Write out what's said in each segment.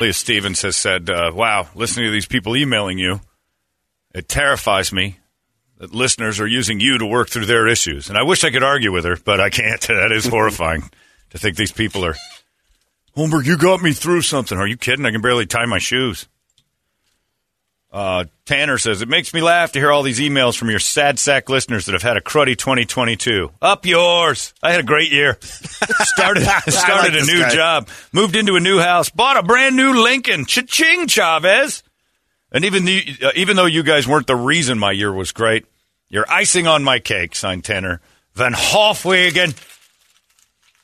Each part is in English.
Leah Stevens has said, uh, wow, listening to these people emailing you, it terrifies me that listeners are using you to work through their issues. And I wish I could argue with her, but I can't. That is horrifying to think these people are, Holmberg, you got me through something. Are you kidding? I can barely tie my shoes. Uh, Tanner says, it makes me laugh to hear all these emails from your sad sack listeners that have had a cruddy 2022. Up yours. I had a great year. started started like a new guy. job, moved into a new house, bought a brand new Lincoln. Cha-ching, Chavez. And even the, uh, even though you guys weren't the reason my year was great, you're icing on my cake, signed Tanner Van Hofwegen.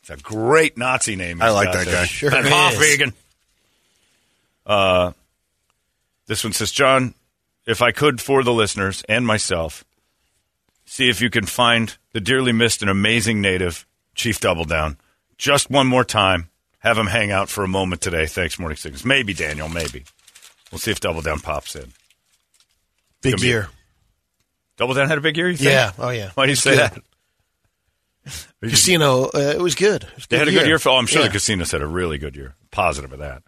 It's a great Nazi name. I like that there. guy. Sure Van. Hofwegen. Uh, this one says, John, if I could for the listeners and myself, see if you can find the dearly missed and amazing native Chief Double Down. Just one more time. Have him hang out for a moment today. Thanks, Morning Sickness. Maybe, Daniel, maybe. We'll see if Double Down pops in. Big year. Double Down had a big year, you think? Yeah. Oh, yeah. Why do you say good. that? Casino, uh, it was good. It was They had a good year. For, oh, I'm sure Yeah. the casinos had a really good year. Positive of that.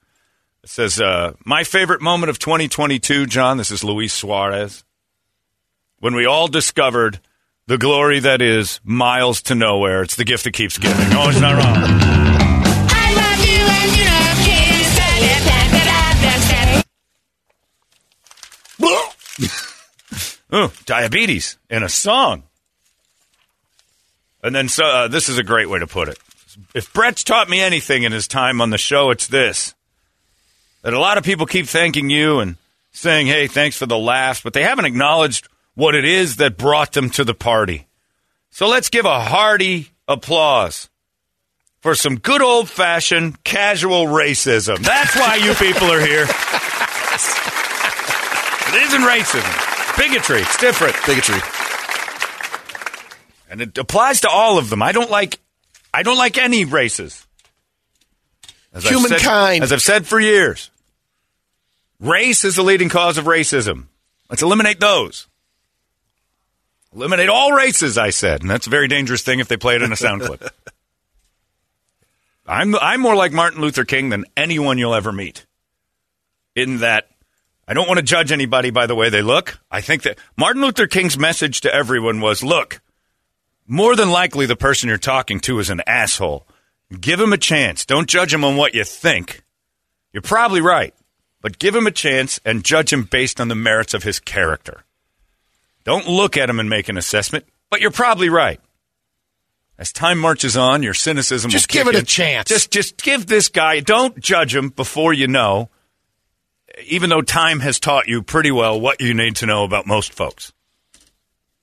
It says, uh, my favorite moment of 2022, John, this is Luis Suarez, when we all discovered the glory that is miles to nowhere. It's the gift that keeps giving. Oh, it's not wrong. I love you and you love kids. Ooh, diabetes in a song. And then so, uh, this is a great way to put it. If Brett's taught me anything in his time on the show, it's this. That a lot of people keep thanking you and saying, hey, thanks for the laughs, but they haven't acknowledged what it is that brought them to the party. So let's give a hearty applause for some good old fashioned casual racism. That's why you people are here. It isn't racism. Bigotry. It's different. Bigotry. And it applies to all of them. I don't like I don't like any races. As I've said- Humankind. as I've said for years. Race is the leading cause of racism. Let's eliminate those. Eliminate all races, I said. And that's a very dangerous thing if they play it in a sound clip. I'm I'm more like Martin Luther King than anyone you'll ever meet. In that I don't want to judge anybody by the way they look. I think that Martin Luther King's message to everyone was look, more than likely the person you're talking to is an asshole. Give him a chance. Don't judge him on what you think. You're probably right, but give him a chance and judge him based on the merits of his character. Don't look at him and make an assessment, but you're probably right. As time marches on, your cynicism Just give it a chance. Just just give this guy don't judge him before you know. Even though time has taught you pretty well what you need to know about most folks.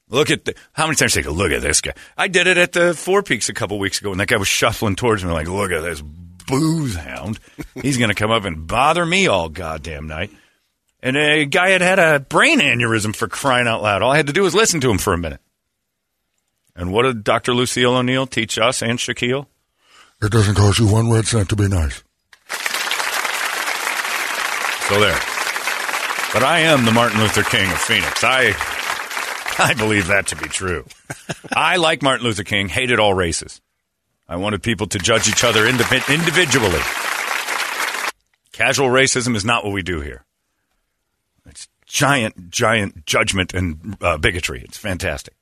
Look at the, how many times I go, look at this guy. I did it at the Four Peaks a couple weeks ago when that guy was shuffling towards me like, look at this booze hound. He's going to come up and bother me all goddamn night. And a guy had had a brain aneurysm for crying out loud. All I had to do was listen to him for a minute. And what did Dr. Lucille O'Neal teach us and Shaquille? It doesn't cost you one red cent to be nice. So there. But I am the Martin Luther King of Phoenix. I I believe that to be true. I like Martin Luther King, hated all races. I wanted people to judge each other indivi- individually. Casual racism is not what we do here. Let's giant, giant judgment and uh, bigotry. It's fantastic.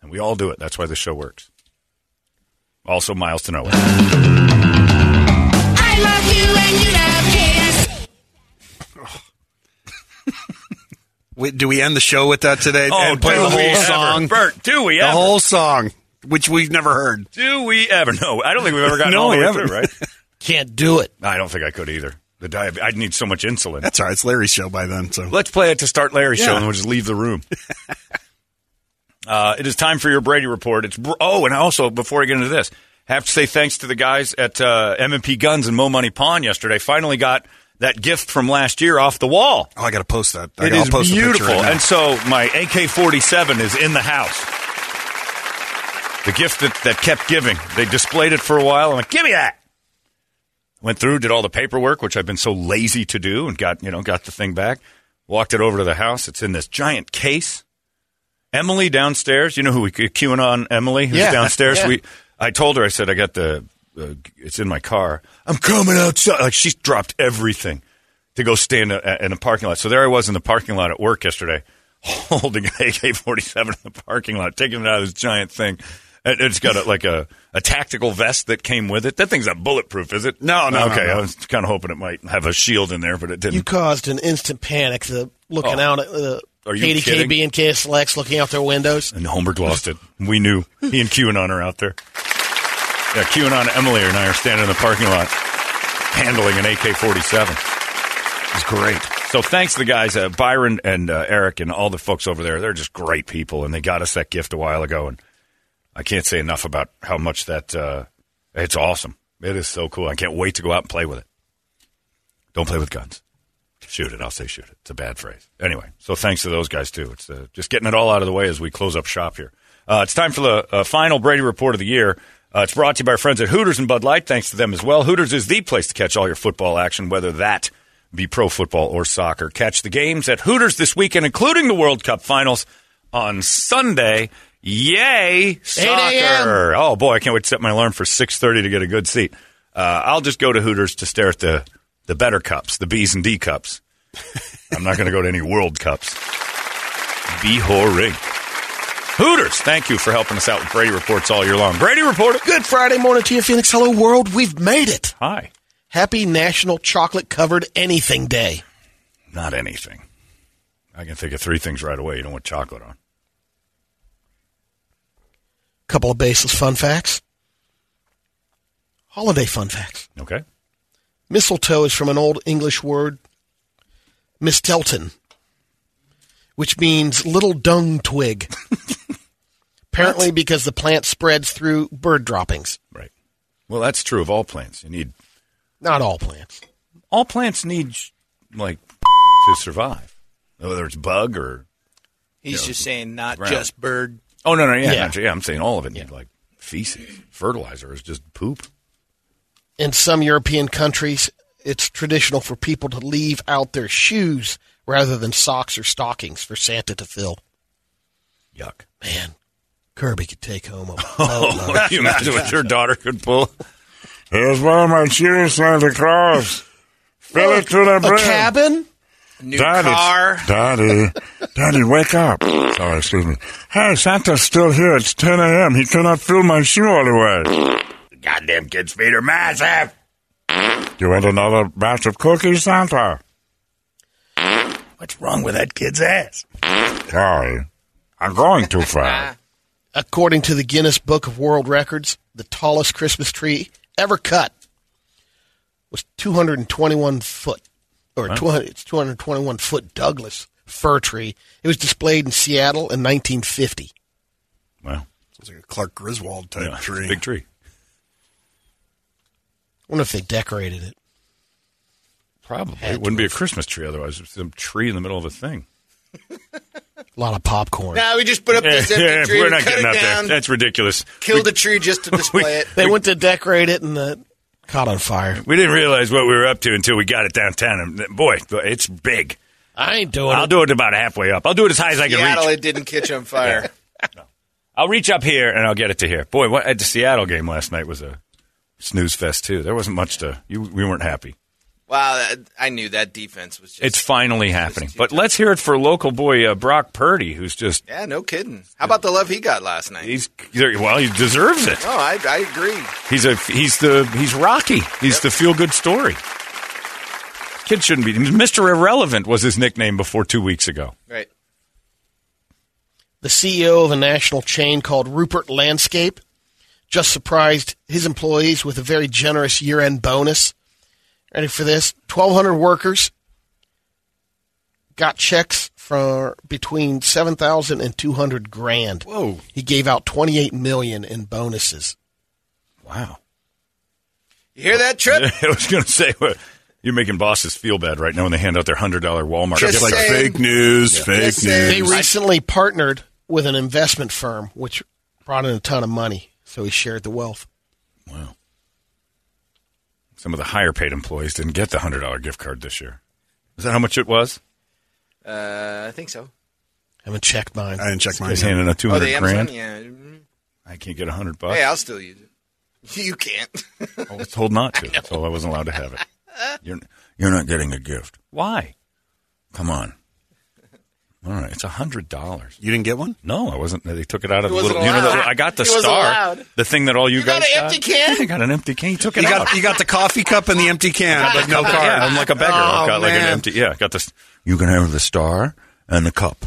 And we all do it. That's why the show works. Also, miles to nowhere. I love you and you love Wait, do we end the show with that today? Oh, and play the whole we ever? song? Bert, do we Ever? The whole song, which we've never heard. do we ever? No, I don't think we've ever gotten No, all the we way through, right? Can't do it. I don't think I could either. The diabetes. I'd need so much insulin. That's all right. It's Larry's show by then. So Let's play it to start Larry's show, and we'll just leave the room. uh, it is time for your Brady report. It's br- oh, and also before I get into this, have to say thanks to the guys at uh, M&P Guns and Mo Money Pawn yesterday. Finally got that gift from last year off the wall. oh, I got to post that. I, It is post beautiful, right and so my AK-47 is in the house. The gift that, that kept giving. They displayed it for a while. I'm like, give me that. Went through, did all the paperwork, which I've been so lazy to do, and got you know got the thing back. Walked it over to the house. It's in this giant case. Emily downstairs. You know who we QAnon Emily who's Yeah, downstairs. yeah. We I told her I said I got the uh, it's in my car. I'm coming outside. Like she's dropped everything to go stand a, in a parking lot. So there I was in the parking lot at work yesterday, holding an AK-47 in the parking lot, taking it out of this giant thing. It's got a, like a, a tactical vest that came with it. That thing's not bulletproof, is it? No, no, no, Okay, no. I was kind of hoping it might have a shield in there, but it didn't. You caused an instant panic. The looking Oh. out at the Are you? KDKB and KSLX looking out their windows. and Holmberg lost it. We knew he and QAnon are out there. Yeah, QAnon Emily and I are standing in the parking lot handling an AK 47. It's great. So thanks to the guys, uh, Byron and uh, Eric and all the folks over there. They're just great people, and they got us that gift a while ago. And I can't say enough about how much that uh, it's awesome. It is so cool. I can't wait to go out and play with it. Don't play with guns. Shoot it. I'll say shoot it. It's a bad phrase. Anyway, so thanks to those guys too. It's uh, just getting it all out of the way as we close up shop here. Uh, it's time for the uh, final Brady report of the year. Uh, it's brought to you by our friends at Hooters and Bud Light. Thanks to them as well. Hooters is the place to catch all your football action, whether that be pro football or soccer. Catch the games at Hooters this weekend, including the World Cup finals on Sunday. Yay, soccer! Oh boy, I can't wait to set my alarm for six thirty to get a good seat. Uh, I'll just go to Hooters to stare at the the better cups, the B's and D cups. I'm not going to go to any World Cups. Be whoring. Hooters, thank you for helping us out with Brady reports all year long. Brady reporter. Good Friday morning to you, Phoenix. Hello, world. We've made it. Hi. Happy National Chocolate Covered Anything Day. Not anything. I can think of three things right away. You don't want chocolate on. Couple of baseless fun facts. Holiday fun facts. Okay. Mistletoe is from an old English word, mistelton, which means little dung twig. Apparently, because the plant spreads through bird droppings. Right. Well, that's true of all plants. You need Not all plants. all plants need like to survive, whether it's bug or He's just saying not Ground. just bird. oh no no yeah Yeah. not- yeah I'm saying all of it need like feces. Fertilizer is just poop. In some European countries, it's traditional for people to leave out their shoes rather than socks or stockings for Santa to fill. Yuck. Man, Kirby could take home a Oh, boatload. can you imagine what your daughter could pull? Here's one of my shoes, Santa Claus. Fill it to the brim. a brim. cabin? New Daddy, car. Daddy, Daddy, wake up. Sorry, excuse me. Hey, Santa's still here. It's 10 a.m. He cannot fill my shoe all the way. Goddamn kids' feet are massive. You want another batch of cookies, Santa? What's wrong with that kid's ass? Sorry. I'm going too far. According to the Guinness Book of World Records, the tallest Christmas tree ever cut was 221 foot, or 200, it's 221 foot Douglas fir tree. It was displayed in Seattle in 1950. Wow, It's like a Clark Griswold type yeah, tree. big tree. I wonder if they decorated it. Probably Had it wouldn't be a. Christmas tree otherwise. It's a tree in the middle of a thing. A lot of popcorn. Now we just put up this empty tree. we're not cut getting it out down, there. That's ridiculous. Killed the tree just to display it. They went to decorate it and the caught on fire. We didn't realize what we were up to until we got it downtown. And boy, it's big. I ain't doing it. I'll do it about halfway up. I'll do it as high as I can Seattle, reach. it didn't catch on fire. I'll reach up here and I'll get it to here. Boy, what, the Seattle game last night was a snooze fest too. There wasn't much to. You, we weren't happy. Wow, I knew that defense was just. It's finally happening. But tough. let's hear it for local boy uh, Brock Purdy, who's just yeah, no kidding. How about the love he got last night? he's well, he deserves it. no, I, I agree. He's a he's the he's Rocky. He's the feel good story. Kid shouldn't be Mr. Irrelevant was his nickname before two weeks ago. Right. The CEO of a national chain called Ruppert Landscape just surprised his employees with a very generous year end bonus. Ready for this? 1,200 workers got checks for between 7,000 and 200 grand. Whoa. He gave out 28 million in bonuses. Wow. You hear that, Trip? I was going to say what you're making bosses feel bad right now when they hand out their hundred dollar Walmart. Just It's like saying. fake news, fake Just saying. news. They recently partnered with an investment firm, which brought in a ton of money. So he shared the wealth. Wow. Some of the higher paid employees didn't get the hundred dollar gift card this year. Is that how much it was? Uh, I think so. I haven't checked mine. I didn't check mine. He's yet. handing out two Oh, hundred the grand. Yeah. Mhm. I can't get a hundred bucks. Hey, I'll still use it. You can't. I was told not to, so I wasn't allowed to have it. You're you're not getting a gift. Why? Come on. All right, it's a hundred dollars. You didn't get one? No, I wasn't. They took it out of He the wasn't little. You know, the. I got the He wasn't star, the thing that all you, You got guys an empty can? I got an empty can. He took it You out. got you got the coffee cup and the empty can, but no card. Yeah, I'm like a beggar. Oh, I've Oh, got like an empty. Yeah, I got this. You can have the star and the cup,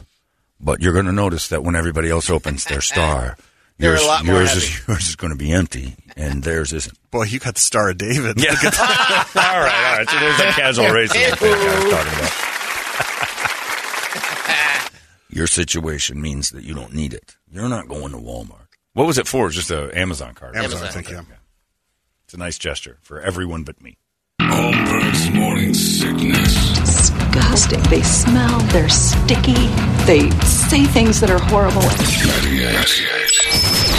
but you're going to notice that when everybody else opens their star, They're a yours lot more yours heavy. is yours is going to be empty, and theirs isn't. Boy, you got the Star of David. Yeah. Look at that. all right, all right. So there's that casual racism thing I was talking about. Your situation means that you don't need it. You're not going to Walmart. What was it for? It was just an Amazon card. Amazon, I think, yeah. It's a nice gesture for everyone but me. Holmberg's morning sickness. disgusting. They smell, they're sticky, they say things that are horrible. 98 UPD.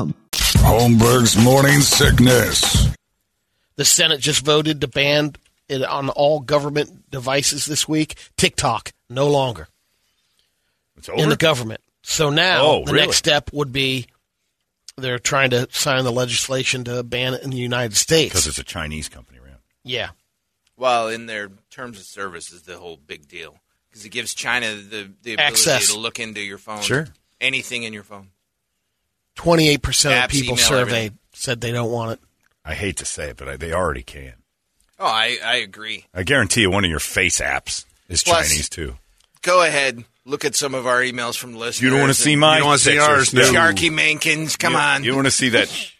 Holmberg's morning sickness. The Senate just voted to ban it on all government devices this week. TikTok, no longer It's in the government. So now Oh, the really? next step would be they're trying to sign the legislation to ban it in the United States because it's a Chinese company, right? Yeah. Well, in their terms of service is the whole big deal because it gives China the, the ability Access. to look into your phone. Sure. Anything in your phone. 28% of Apps, people email, surveyed everything. said they don't want it. I hate to say it, but I, they already can. Oh, I, I agree. I guarantee you, one of your face apps is Plus- Chinese too. Go ahead. Look at some of our emails from listeners. You don't want to see and my. You don't wanna see pictures. ours, no. Sharky Mankins. Come You- on. You want to see that?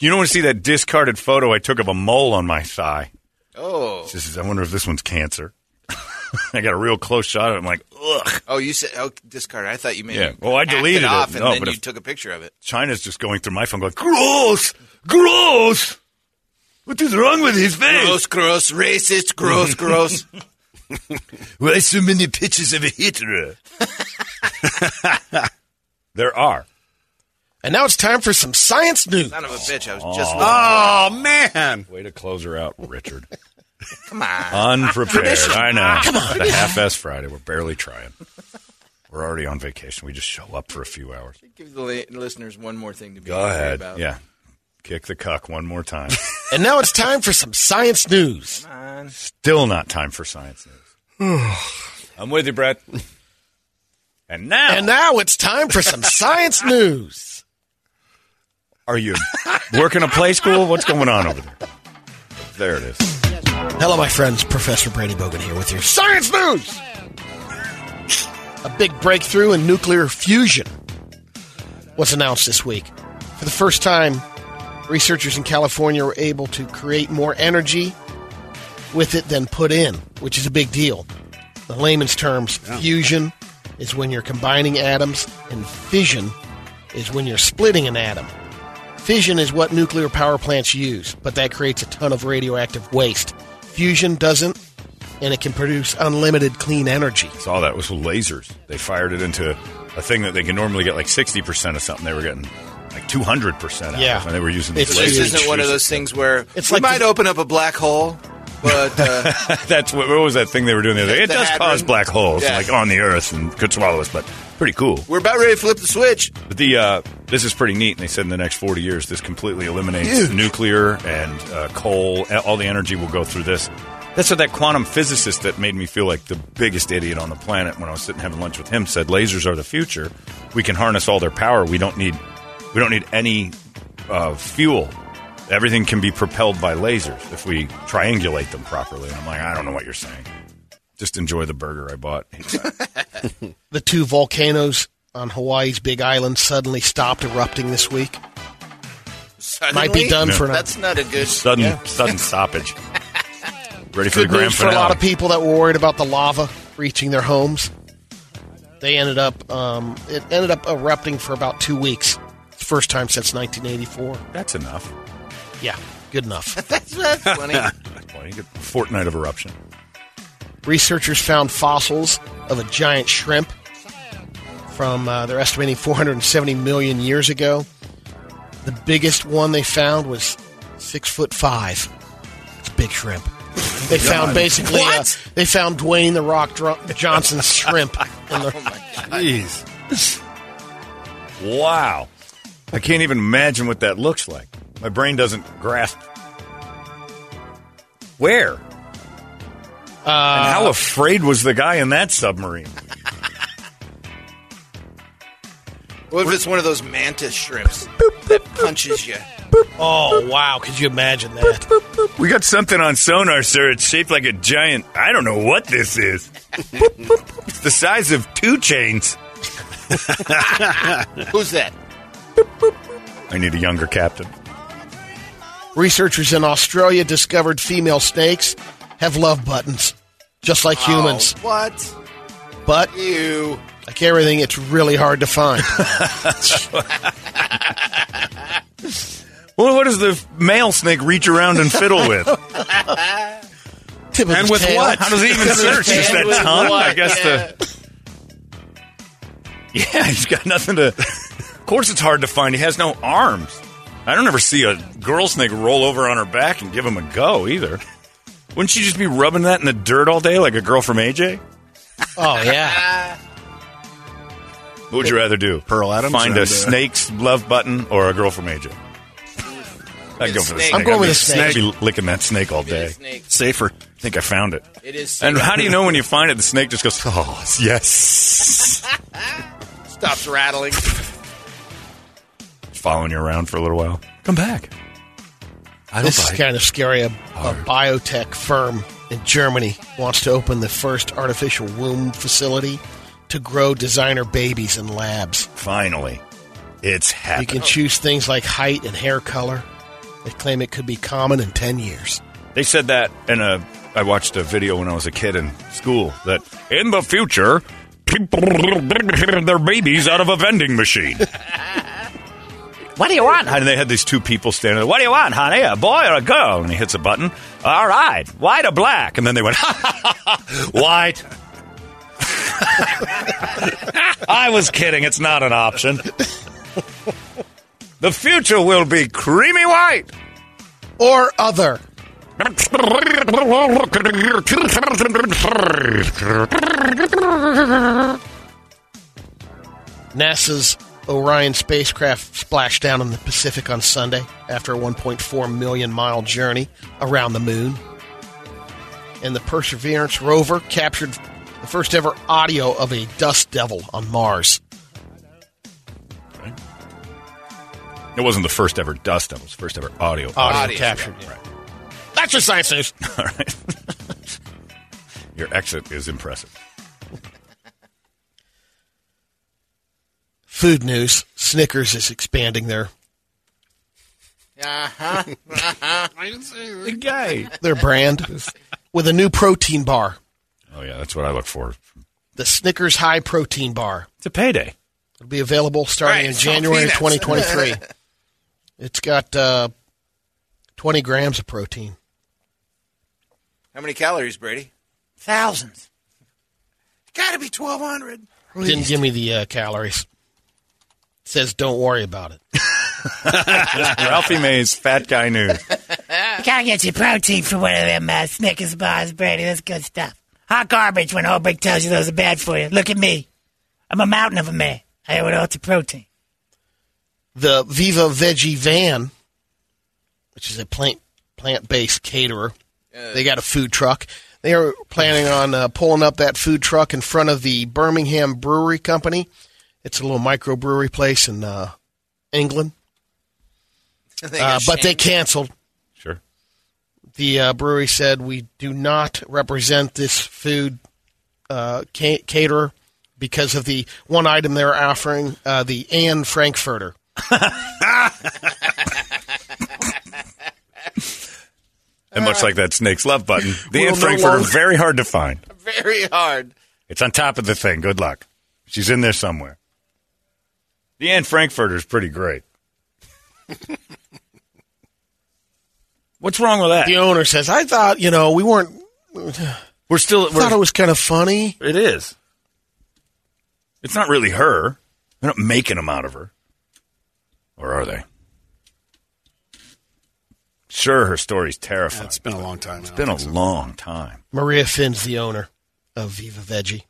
You don't want to see that discarded photo I took of a mole on my thigh. oh. This is, I wonder if this one's cancer. I got a real close shot of it. I'm like, ugh. Oh, you said oh, discard. I thought you meant Yeah. you Well, I deleted it it. off and No, then but you took a picture of it. China's just going through my phone going, gross, gross. What is wrong with his face? Gross, gross, racist, gross, gross. Why so many pictures of a Hitler? there are. And now it's time for some science news. Son of a bitch. I was just looking. Oh man. Way to close her out, Richard. Come on. Unprepared. I know. Come on. The half-ass Friday. We're barely trying. We're already on vacation. We just show up for a few hours. Give the listeners one more thing to be Go angry ahead. about. Yeah. Kick the cuck one more time. And now it's time for some science news. Come on. Still not time for science news. I'm with you, Brett. And now, And now it's time for some science news. are you working a play school? What's going on over there? There it is. Hello, my friends. Professor Brady Bogan here with your science news. A big breakthrough in nuclear fusion was announced this week. For the first time, researchers in California were able to create more energy with it than put in, which is a big deal. In layman's terms, fusion is when you're combining atoms, and fission is when you're splitting an atom. Fission is what nuclear power plants use, but that creates a ton of radioactive waste. Fusion doesn't, and it can produce unlimited clean energy. Saw that was with lasers. They fired it into a thing that they can normally get like sixty percent of something. They were getting like two hundred percent. Yeah. and they were using these It's This isn't one of those things where It's we like might the- open up a black hole, but uh, That's what, what was that thing they were doing the other day? It The does Hadron? cause black holes, Yeah. like on the Earth, and could swallow us, but pretty cool. we're about ready to flip the switch. But the uh, this is pretty neat. And they said in the next forty years, this completely eliminates nuclear and uh, coal. All the energy will go through this. That's what that quantum physicist that made me feel like the biggest idiot on the planet when I was sitting having lunch with him said lasers are the future. We can harness all their power. We don't need we don't need any uh, fuel. Everything can be propelled by lasers if we triangulate them properly. And I'm like, I don't know what you're saying. Just enjoy the burger I bought. The two volcanoes on Hawaii's Big Island suddenly stopped erupting this week. Might be Suddenly? done for That's not a good Sudden Yeah. sudden stoppage. Ready for Good the grand news for a finale. lot of people that were worried about the lava reaching their homes. They ended up um, it ended up erupting for about two weeks. First time since 1984. That's enough. Yeah, good enough. That's, that's funny. Well, you get fortnight of eruption. Researchers found fossils of a giant shrimp from uh, they're estimating 470 million years ago. The biggest one they found was six foot five. It's a big shrimp. They found basically uh, they found Dwayne the Rock Dr- Johnson's shrimp. The, Jeez. Wow. I can't even imagine what that looks like. My brain doesn't grasp. Where? And how uh, afraid was the guy in that submarine? What if it's one of those mantis shrimps? that Punches you. oh wow! Could you imagine that? We got something on sonar, sir. It's shaped like a giant. I don't know what this is. it's the size of two chains. Who's that? I need a younger captain. Researchers in Australia discovered female snakes have love buttons, just like humans. Oh, what? But You. like everything, it's really hard to find. Well, what does the male snake reach around and fiddle with? And with tail. what? How does he even search? Just that tongue? what? I guess Yeah. the. Yeah, he's got nothing to. Of course, it's hard to find. He has no arms. I don't ever see a girl snake roll over on her back and give him a go either. Wouldn't she just be rubbing that in the dirt all day like a girl from AJ? Oh yeah. What would you rather do? Pearl Adams Find and, a uh, snake's love button or a girl from AJ? I'd go for the Snake. snake. I'm going I'd with be- the snake. I'd be licking that snake all day. Snake. Safer. I think I found it. It is. And how do you know when you find it? The snake just goes, "Oh, yes." stops rattling? Following you around for a little while. Come back. I don't This is kind of scary. A, a biotech firm in Germany wants to open the first artificial womb facility to grow designer babies in labs. Finally, it's happening. You can choose things like height and hair color. They claim it could be common in 10 years. They said that in a. I watched a video when I was a kid in school that in the future, people their babies out of a vending machine. what do you want? And they had these two people standing there. What do you want, honey? A boy or a girl? And he hits a button. All right, white or black? And then they went, white. I was kidding. It's not an option. The future will be creamy white. Or other. NASA's Orion spacecraft splashed down in the Pacific on Sunday after a 1.4 million mile journey around the moon. And the Perseverance rover captured the first ever audio of a dust devil on Mars. It wasn't the first ever dust devil. It was the first ever audio. Audio, Audio, captured. yeah. That's your science news. All right. Your exit is impressive. Food news: Snickers is expanding their Uh-huh. The guy. their brand with a new protein bar, Oh yeah, that's what I look for. the Snickers High Protein Bar. It's a payday. It'll be available starting Right, in January peanuts. 2023. It's got uh, 20 grams of protein. How many calories, Brady? Thousands. Got to be 1,200. Didn't give me the uh, calories. Says don't worry about it. Ralphie May's Fat Guy News. Gotta get your protein from one of them uh, Snickers bars, Brady. That's good stuff. Hot garbage when Holbrook tells you those are bad for you. Look at me. I'm a mountain of a man. I have all to protein. The Viva Veggie Van, which is a plant plant based caterer, they got a food truck. They are planning on uh, pulling up that food truck in front of the Birmingham Brewery Company. It's a little microbrewery place in uh, England, uh, but they canceled. Sure. The uh, brewery said we do not represent this food uh, ca- caterer because of the one item they're offering, uh, the Anne Frankfurter. And much like that snake's love button, the Will Anne no Frankfurter longer- very hard to find. Very hard. It's on top of the thing. Good luck. She's in there somewhere. The Anne Frankfurter is pretty great. What's wrong with that? The owner says, "I thought you know we weren't. We're still. I thought it was kind of funny. It is. It's not really her. They're not making them out of her. Or are they? Sure, her story's terrifying. It's been a long time. It's been a long time. Maria Finn's the owner of Viva Veggie,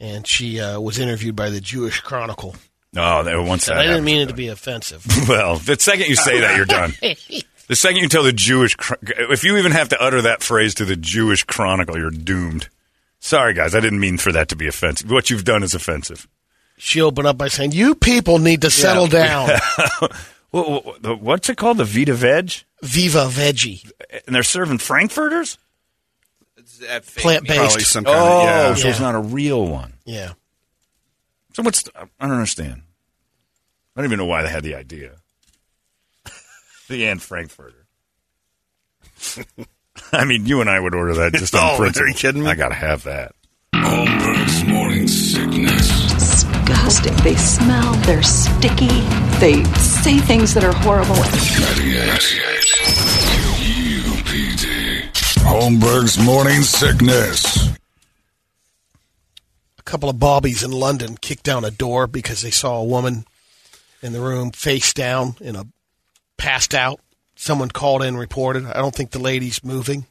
and she uh, was interviewed by the Jewish Chronicle. Oh, no, they once And that I didn't happens, mean it to be offensive. Well, the second you say that, you're done. The second you tell the Jewish, if you even have to utter that phrase to the Jewish Chronicle, you're doomed. Sorry, guys, I didn't mean for that to be offensive. What you've done is offensive. She opened up by saying, "You people need to settle down." What- what- What's it called? The Vita Veg? Viva Veggie. And they're serving Frankfurters? It's that fake Plant meat. based. Some kind Oh, of yeah. Oh, so it's not a real one. Yeah. So what's? I don't understand. I don't even know why they had the idea. the Anne Frankfurter. I mean, you and I would order that just oh, on Oh, principle. are you kidding me? I gotta have that. Holmberg's morning sickness. Disgusting. They smell, they're sticky, they say things that are horrible. 98. UPD. Holmberg's morning sickness. A couple of bobbies in London kicked down a door because they saw a woman in the room face down in a passed out. Someone called in, reported. I don't think the lady's moving.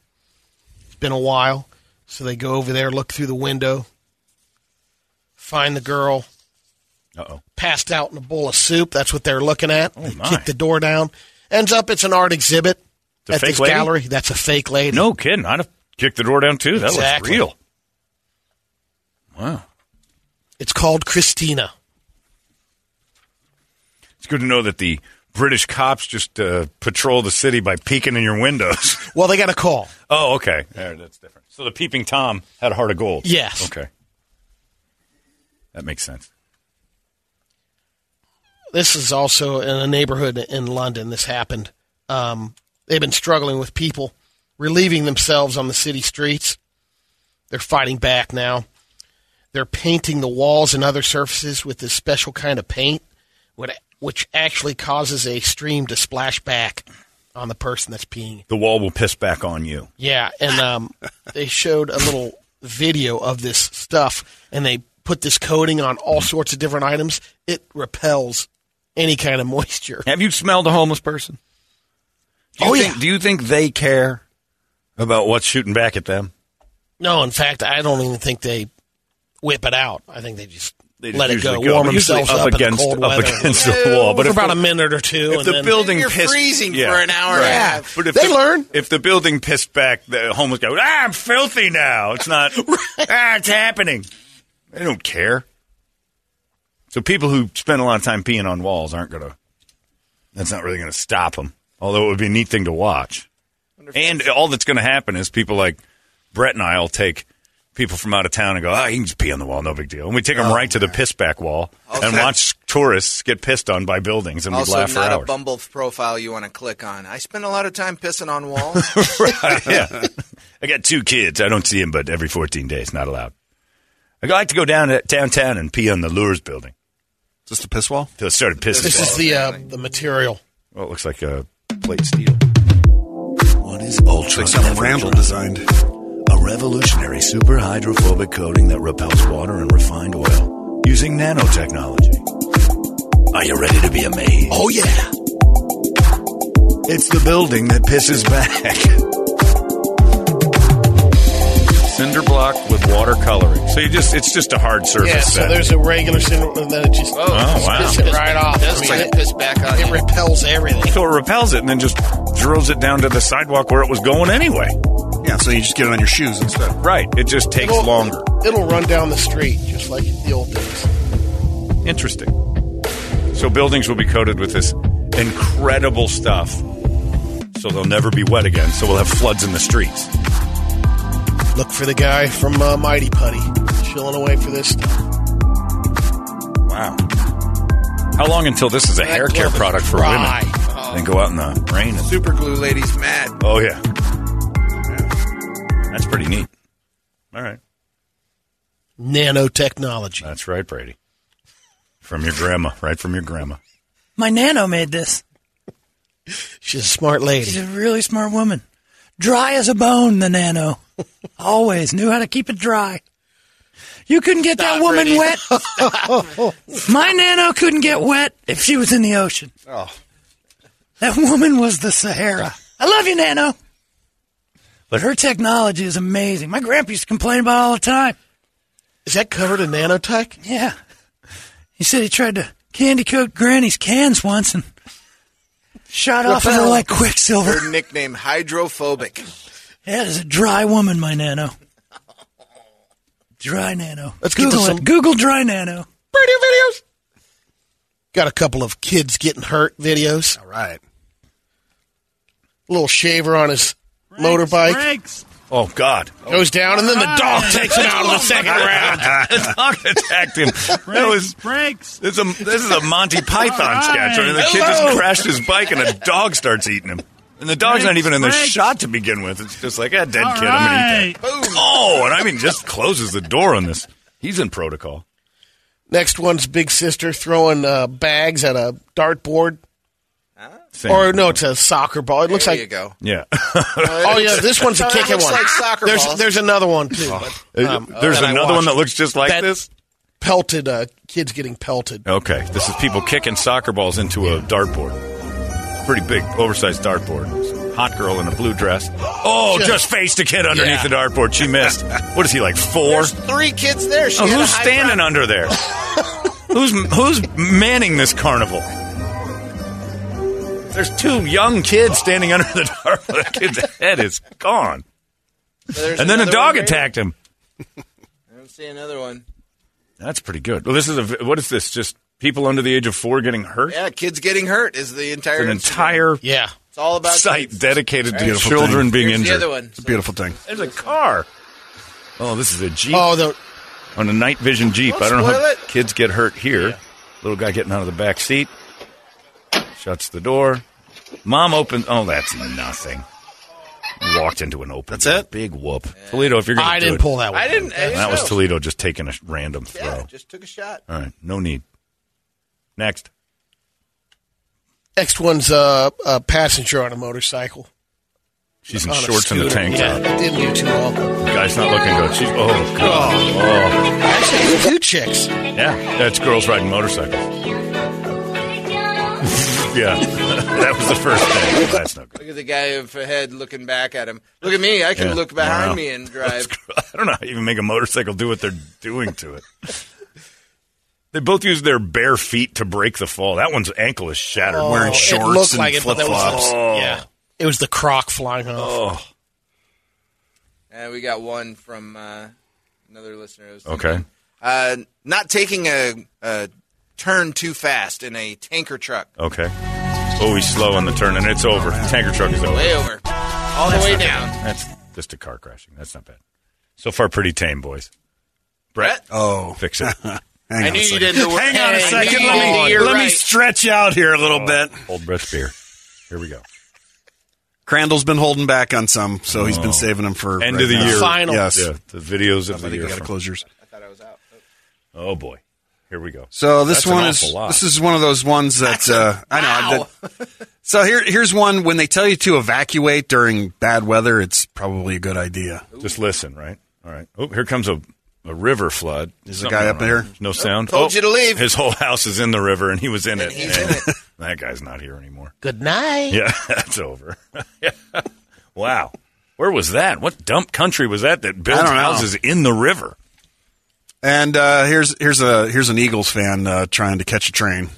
It's been a while, so they go over there, look through the window, find the girl Uh oh. passed out in a bowl of soup. That's what they're looking at. Oh, They my. Kick the door down. Ends up it's an art exhibit at this lady? gallery. That's a fake lady. No kidding. I'd have kicked the door down too. That Exactly. looks real. Wow. It's called Christina. It's good to know that the British cops just uh, patrol the city by peeking in your windows. Well, they got a call. oh, okay. There, that's different. So the peeping Tom had a heart of gold. Yes. Okay. That makes sense. This is also in a neighborhood in London. This happened. Um, they've been struggling with people relieving themselves on the city streets. They're fighting back now. They're painting the walls and other surfaces with this special kind of paint, what- which actually causes a stream to splash back on the person that's peeing. The wall will piss back on you. Yeah, and um, they showed a little video of this stuff, and they put this coating on all sorts of different items. It repels any kind of moisture. Have you smelled a homeless person? Do you Oh, think, yeah. Do you think they care about what's shooting back at them? No, in fact, I don't even think they whip it out. I think they just They just let it usually go, warm themselves up up, against in the cold up against the wall. But for if about a minute or two, if and the then, building You're pissed, freezing yeah, for an hour and a half. But if They the, learn. If the building pissed back, the homeless guy, ah, I'm filthy now. It's not. Ah, it's happening. They don't care. So people who spend a lot of time peeing on walls aren't gonna. That's not really gonna stop them. Although it would be a neat thing to watch. And all that's going to happen is people like Brett and I will take people from out of town and go, oh, you can just pee on the wall, no big deal. And we take them right to the piss back wall and watch tourists get pissed on by buildings, and we Also, laugh for not a hours. Bumble profile you want to click on. I spend a lot of time pissing on walls. right, yeah. I got two kids. I don't see them but every 14 days. Not allowed. I like to go down to downtown and pee on the Lures building. Just a piss wall? Till it started pissing. this is the uh, the material. Well, it looks like a plate steel. What is Ultra? Like something Randall designed. A revolutionary super hydrophobic coating that repels water and refined oil using nanotechnology. Are you ready to be amazed? Oh yeah. It's the building that pisses back. Cinder block with water coloring. So you just it's just a hard surface Yeah, so set. there's a regular cinder, and then it just Oh, wow. spits it right off. Does I mean, like it, piss back on it you. repels everything. so it repels it and then just drills it down to the sidewalk where it was going anyway. Yeah, so you just get it on your shoes instead. Right. It just takes It'll- longer. It'll run down the street just like the old days. Interesting. So buildings will be coated with this incredible stuff. So they'll never be wet again. So we'll have floods in the streets. Look for the guy from uh, Mighty Putty chilling away for this stuff. Wow. How long until this is a hair care product for dry. women? Then go out in the rain. And, Super glue lady's mad. oh, yeah. Yeah. That's pretty neat. All right. Nanotechnology. That's right, Brady. From your grandma, right from your grandma. My nano made this. She's a smart lady. She's a really smart woman. Dry as a bone, the nano. Always knew how to keep it dry. You couldn't get that woman Brady. wet. My nano couldn't get wet if she was in the ocean. Oh. That woman was the Sahara. I love you, Nano. But her technology is amazing. My grandpa used to complain about it all the time. Is that covered in nanotech? Yeah. He said he tried to candy coat Granny's cans once and shot off of her like quicksilver. Her nickname hydrophobic. Yeah, there's a dry woman, my Nano. Dry Nano. Let's get to Google some- Google dry Nano. Radio videos. Got a couple of kids getting hurt videos. All right. little shaver on his motorbike. Brakes. Oh, God. Goes down, and then the dog takes him out of the second round. the dog attacked him. That was Brakes. this is a this is a Monty Python sketch. I mean, the kid just crashed his bike and a dog starts eating him. And the dog's not even in the Brakes. shot to begin with. It's just like, ah, dead kid. I'm gonna eat that. Boom. Oh, and I mean, just closes the door on this. He's in protocol. Next one's big sister throwing uh, bags at a dartboard. Same. Or no, it's a soccer ball. It looks there like. you go. Yeah. Oh yeah, this one's a That kicking looks one. like soccer there's balls. there's another one too. but, um, There's that another one that looks just like That- this. pelted. Uh, kids getting pelted. Okay, this is people kicking soccer balls into a dartboard. Pretty big, oversized dartboard. Hot girl in a blue dress. Oh, Just- just faced a kid underneath Yeah. the dartboard. She missed. What is he like four? There's three kids there. She Oh, who's standing brow- under there? who's who's manning this carnival? There's two young kids standing under the dartboard. The kid's head is gone. There's And then a dog one, attacked him. I don't see another one. That's pretty good. Well, this is a what is this? Just people under the age of four getting hurt? Yeah, kids getting hurt is the entire An incident. entire Yeah. It's all about site kids. dedicated to Beautiful children thing. being Here's injured. the other one. It's a beautiful thing. There's a car. Oh, this is a Jeep Oh, the on a night vision Jeep. Don't I don't know how it. kids get hurt here. Little guy getting out of the back seat. Shuts the door. Mom opens. Oh, that's nothing. Walked into an open. That's door. it? Big whoop. Toledo, if you're going to I do didn't it, pull that one. I didn't. I That was. Toledo just taking a random throw. Yeah, just took a shot. All right, no need. Next. next one's uh, a passenger on a motorcycle. She's in on shorts and a scooter. tank Yeah, didn't do too well. Guy's not looking good. She's oh god. Oh. Actually, two chicks. Yeah, that's girls riding motorcycles. yeah, that was the first thing. That's no good. Look at the guy ahead looking back at him. Look at me. I can Yeah. look behind Wow. me and drive. I don't know how you even make a motorcycle do what they're doing to it. They both use their bare feet to break the fall. That one's ankle is shattered. Oh, Wearing it shorts and like it, but that was flip-flops. the- Oh. yeah. It was the croc flying off. Oh, And we got one from uh, another listener. was okay. Uh, not taking a, a turn too fast in a tanker truck. Okay. Oh, he's slow on the turn, and it's over. Tanker truck is over. Way over. All the That's way down. bad. That's just a car crashing. That's not bad. So far, pretty tame, boys. Brett? Oh. Fix it. Hang I on knew a you second. didn't. Hang on a I knew second. you Let didn't me, do your let me right. stretch out here a little oh, bit. Old Brett's beer. Here we go. Crandall's been holding back on some, so he's been oh. saving them for End right of the now. year. Final. Yes. Yeah, the videos of I the think year. got from- close yours. I thought I was out. Oh boy. Here we go. So this That's one is lot. this is one of those ones that uh, I know. that- so here here's one when they tell you to evacuate during bad weather, it's probably a good idea. Just listen, right? All right. Oh, here comes a, a river flood. Is the guy up there? No sound. told you to leave. His whole house is in the river, and he was in it. he's and in it. That guy's not here anymore. Good night. Yeah, that's over. wow. Where was that? What dump country was that that built I don't know. houses in the river? And uh, here's here's a here's an Eagles fan uh, trying to catch a train.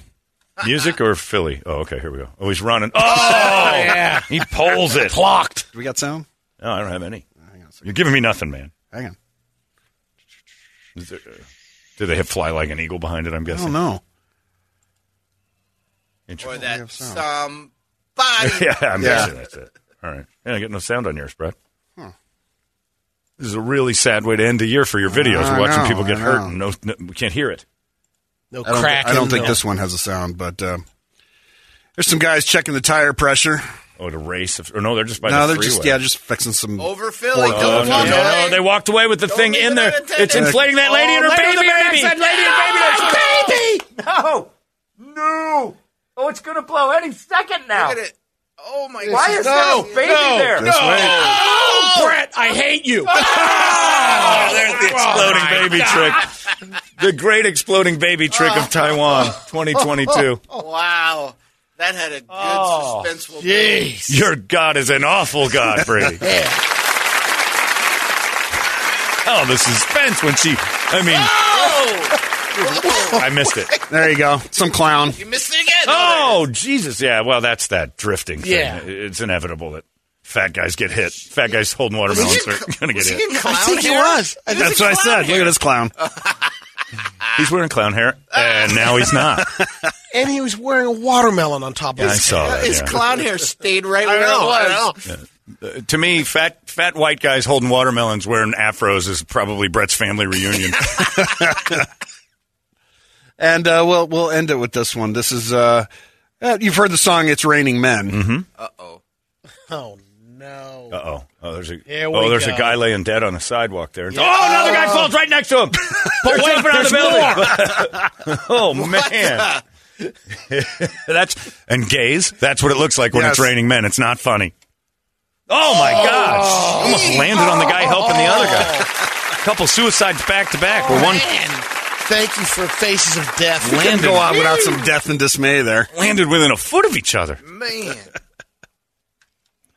Music or Philly? Oh, okay. Here we go. Oh, he's running. Oh, yeah. He pulls it. Clocked. Do we got sound? No, I don't have any. You're giving me nothing, man. Hang on. Is there, uh, do they have fly like an eagle behind it? I'm guessing? I guessing. don't know. Or Interesting. that somebody. yeah, I'm Yeah. guessing that's it. All right. Yeah, I get no sound on yours, Brett. This is a really sad way to end the year for your videos. I watching know, people get hurt and no, no, we can't hear it. No I don't, crack. I don't think the- this one has a sound, but uh, there's some guys checking the tire pressure. Oh, to race? Or no, they're just by no, the they're just yeah, just fixing some overfilling. Philly. Don't Oh, no, no, no, they walked away with the thing in there. It's inflating that lady and her Oh, baby, lady in the baby. back said lady and baby, baby. No, no. Oh, it's gonna blow any second now. Look at it. Oh my Why God. is there a baby there? This way. Oh, Oh, Brett, I hate you. Oh, ah, oh there's the oh, exploding baby trick. The great exploding baby trick of Taiwan, 2022. Wow. That had a good Oh, suspenseful. Jeez. Your God is an awful God, Brady. Oh, the suspense when she. I mean, Oh! I missed it. There you go, some clown. You missed it again. Oh, Jesus. Yeah, well, that's that drifting thing. Yeah. It's inevitable that fat guys get hit. Fat guys holding watermelons are going to get he hit. clown I think he was. I think- That's what I said. Look at this clown. He's wearing clown hair, and now he's not. And he was wearing a watermelon on top of Yeah, I his saw that. His yeah. clown hair stayed right I where know, it I was. know. Uh, to me, fat fat white guys holding watermelons wearing afros is probably Brett's family reunion. And uh, we'll we'll end it with this one. This is uh, uh, you've heard the song "It's Raining Men." Mm-hmm. Uh-oh. Oh, no. Uh oh. Oh, there's a Here we oh, there's go. a guy laying dead on the sidewalk there. Oh, another guy falls right next to him. Pull away out of the building. oh man, that's and gays. That's what it looks like when Yes. it's raining men. It's not funny. Oh my gosh! Almost landed on the guy helping the other guy. A couple suicides back to back. Where one Thank you for Faces of Death. Couldn't go out without some death and dismay there. landed within a foot of each other. Man.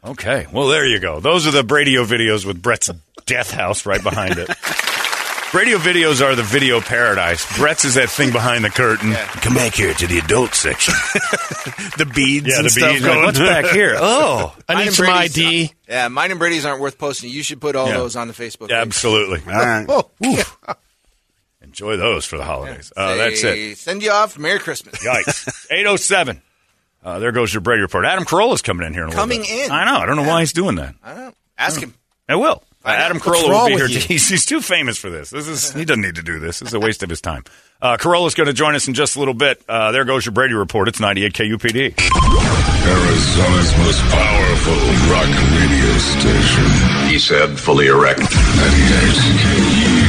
Okay, well there you go. Those are the Bradio videos with Brett's death house right behind it. Radio videos are the video paradise. Brett's is that thing behind the curtain. Come back here to the adult section. The beads, Yeah, and the stuff bees. going. What's back here? Oh, I need some Brady's- ID. Yeah, mine and Brady's aren't worth posting. You should put all Yeah. those on the Facebook. page. absolutely. All right. Oh, Enjoy those for the holidays. Uh, Say, that's it. Send you off. Merry Christmas. Yikes. 807. Uh, there goes your Brady report. Adam Carolla's coming in here in a Coming little bit. in. I know. I don't know why he's doing that. I don't know. Ask him. I will. Uh, Adam Carolla will wrong be here. with? He's, he's too famous for this. This is he doesn't need to do this. This is a waste of his time. Uh, Carolla's going to join us in just a little bit. Uh, there goes your Brady report. It's 98 KUPD. Arizona's most powerful rock radio station. He said, fully erect. 98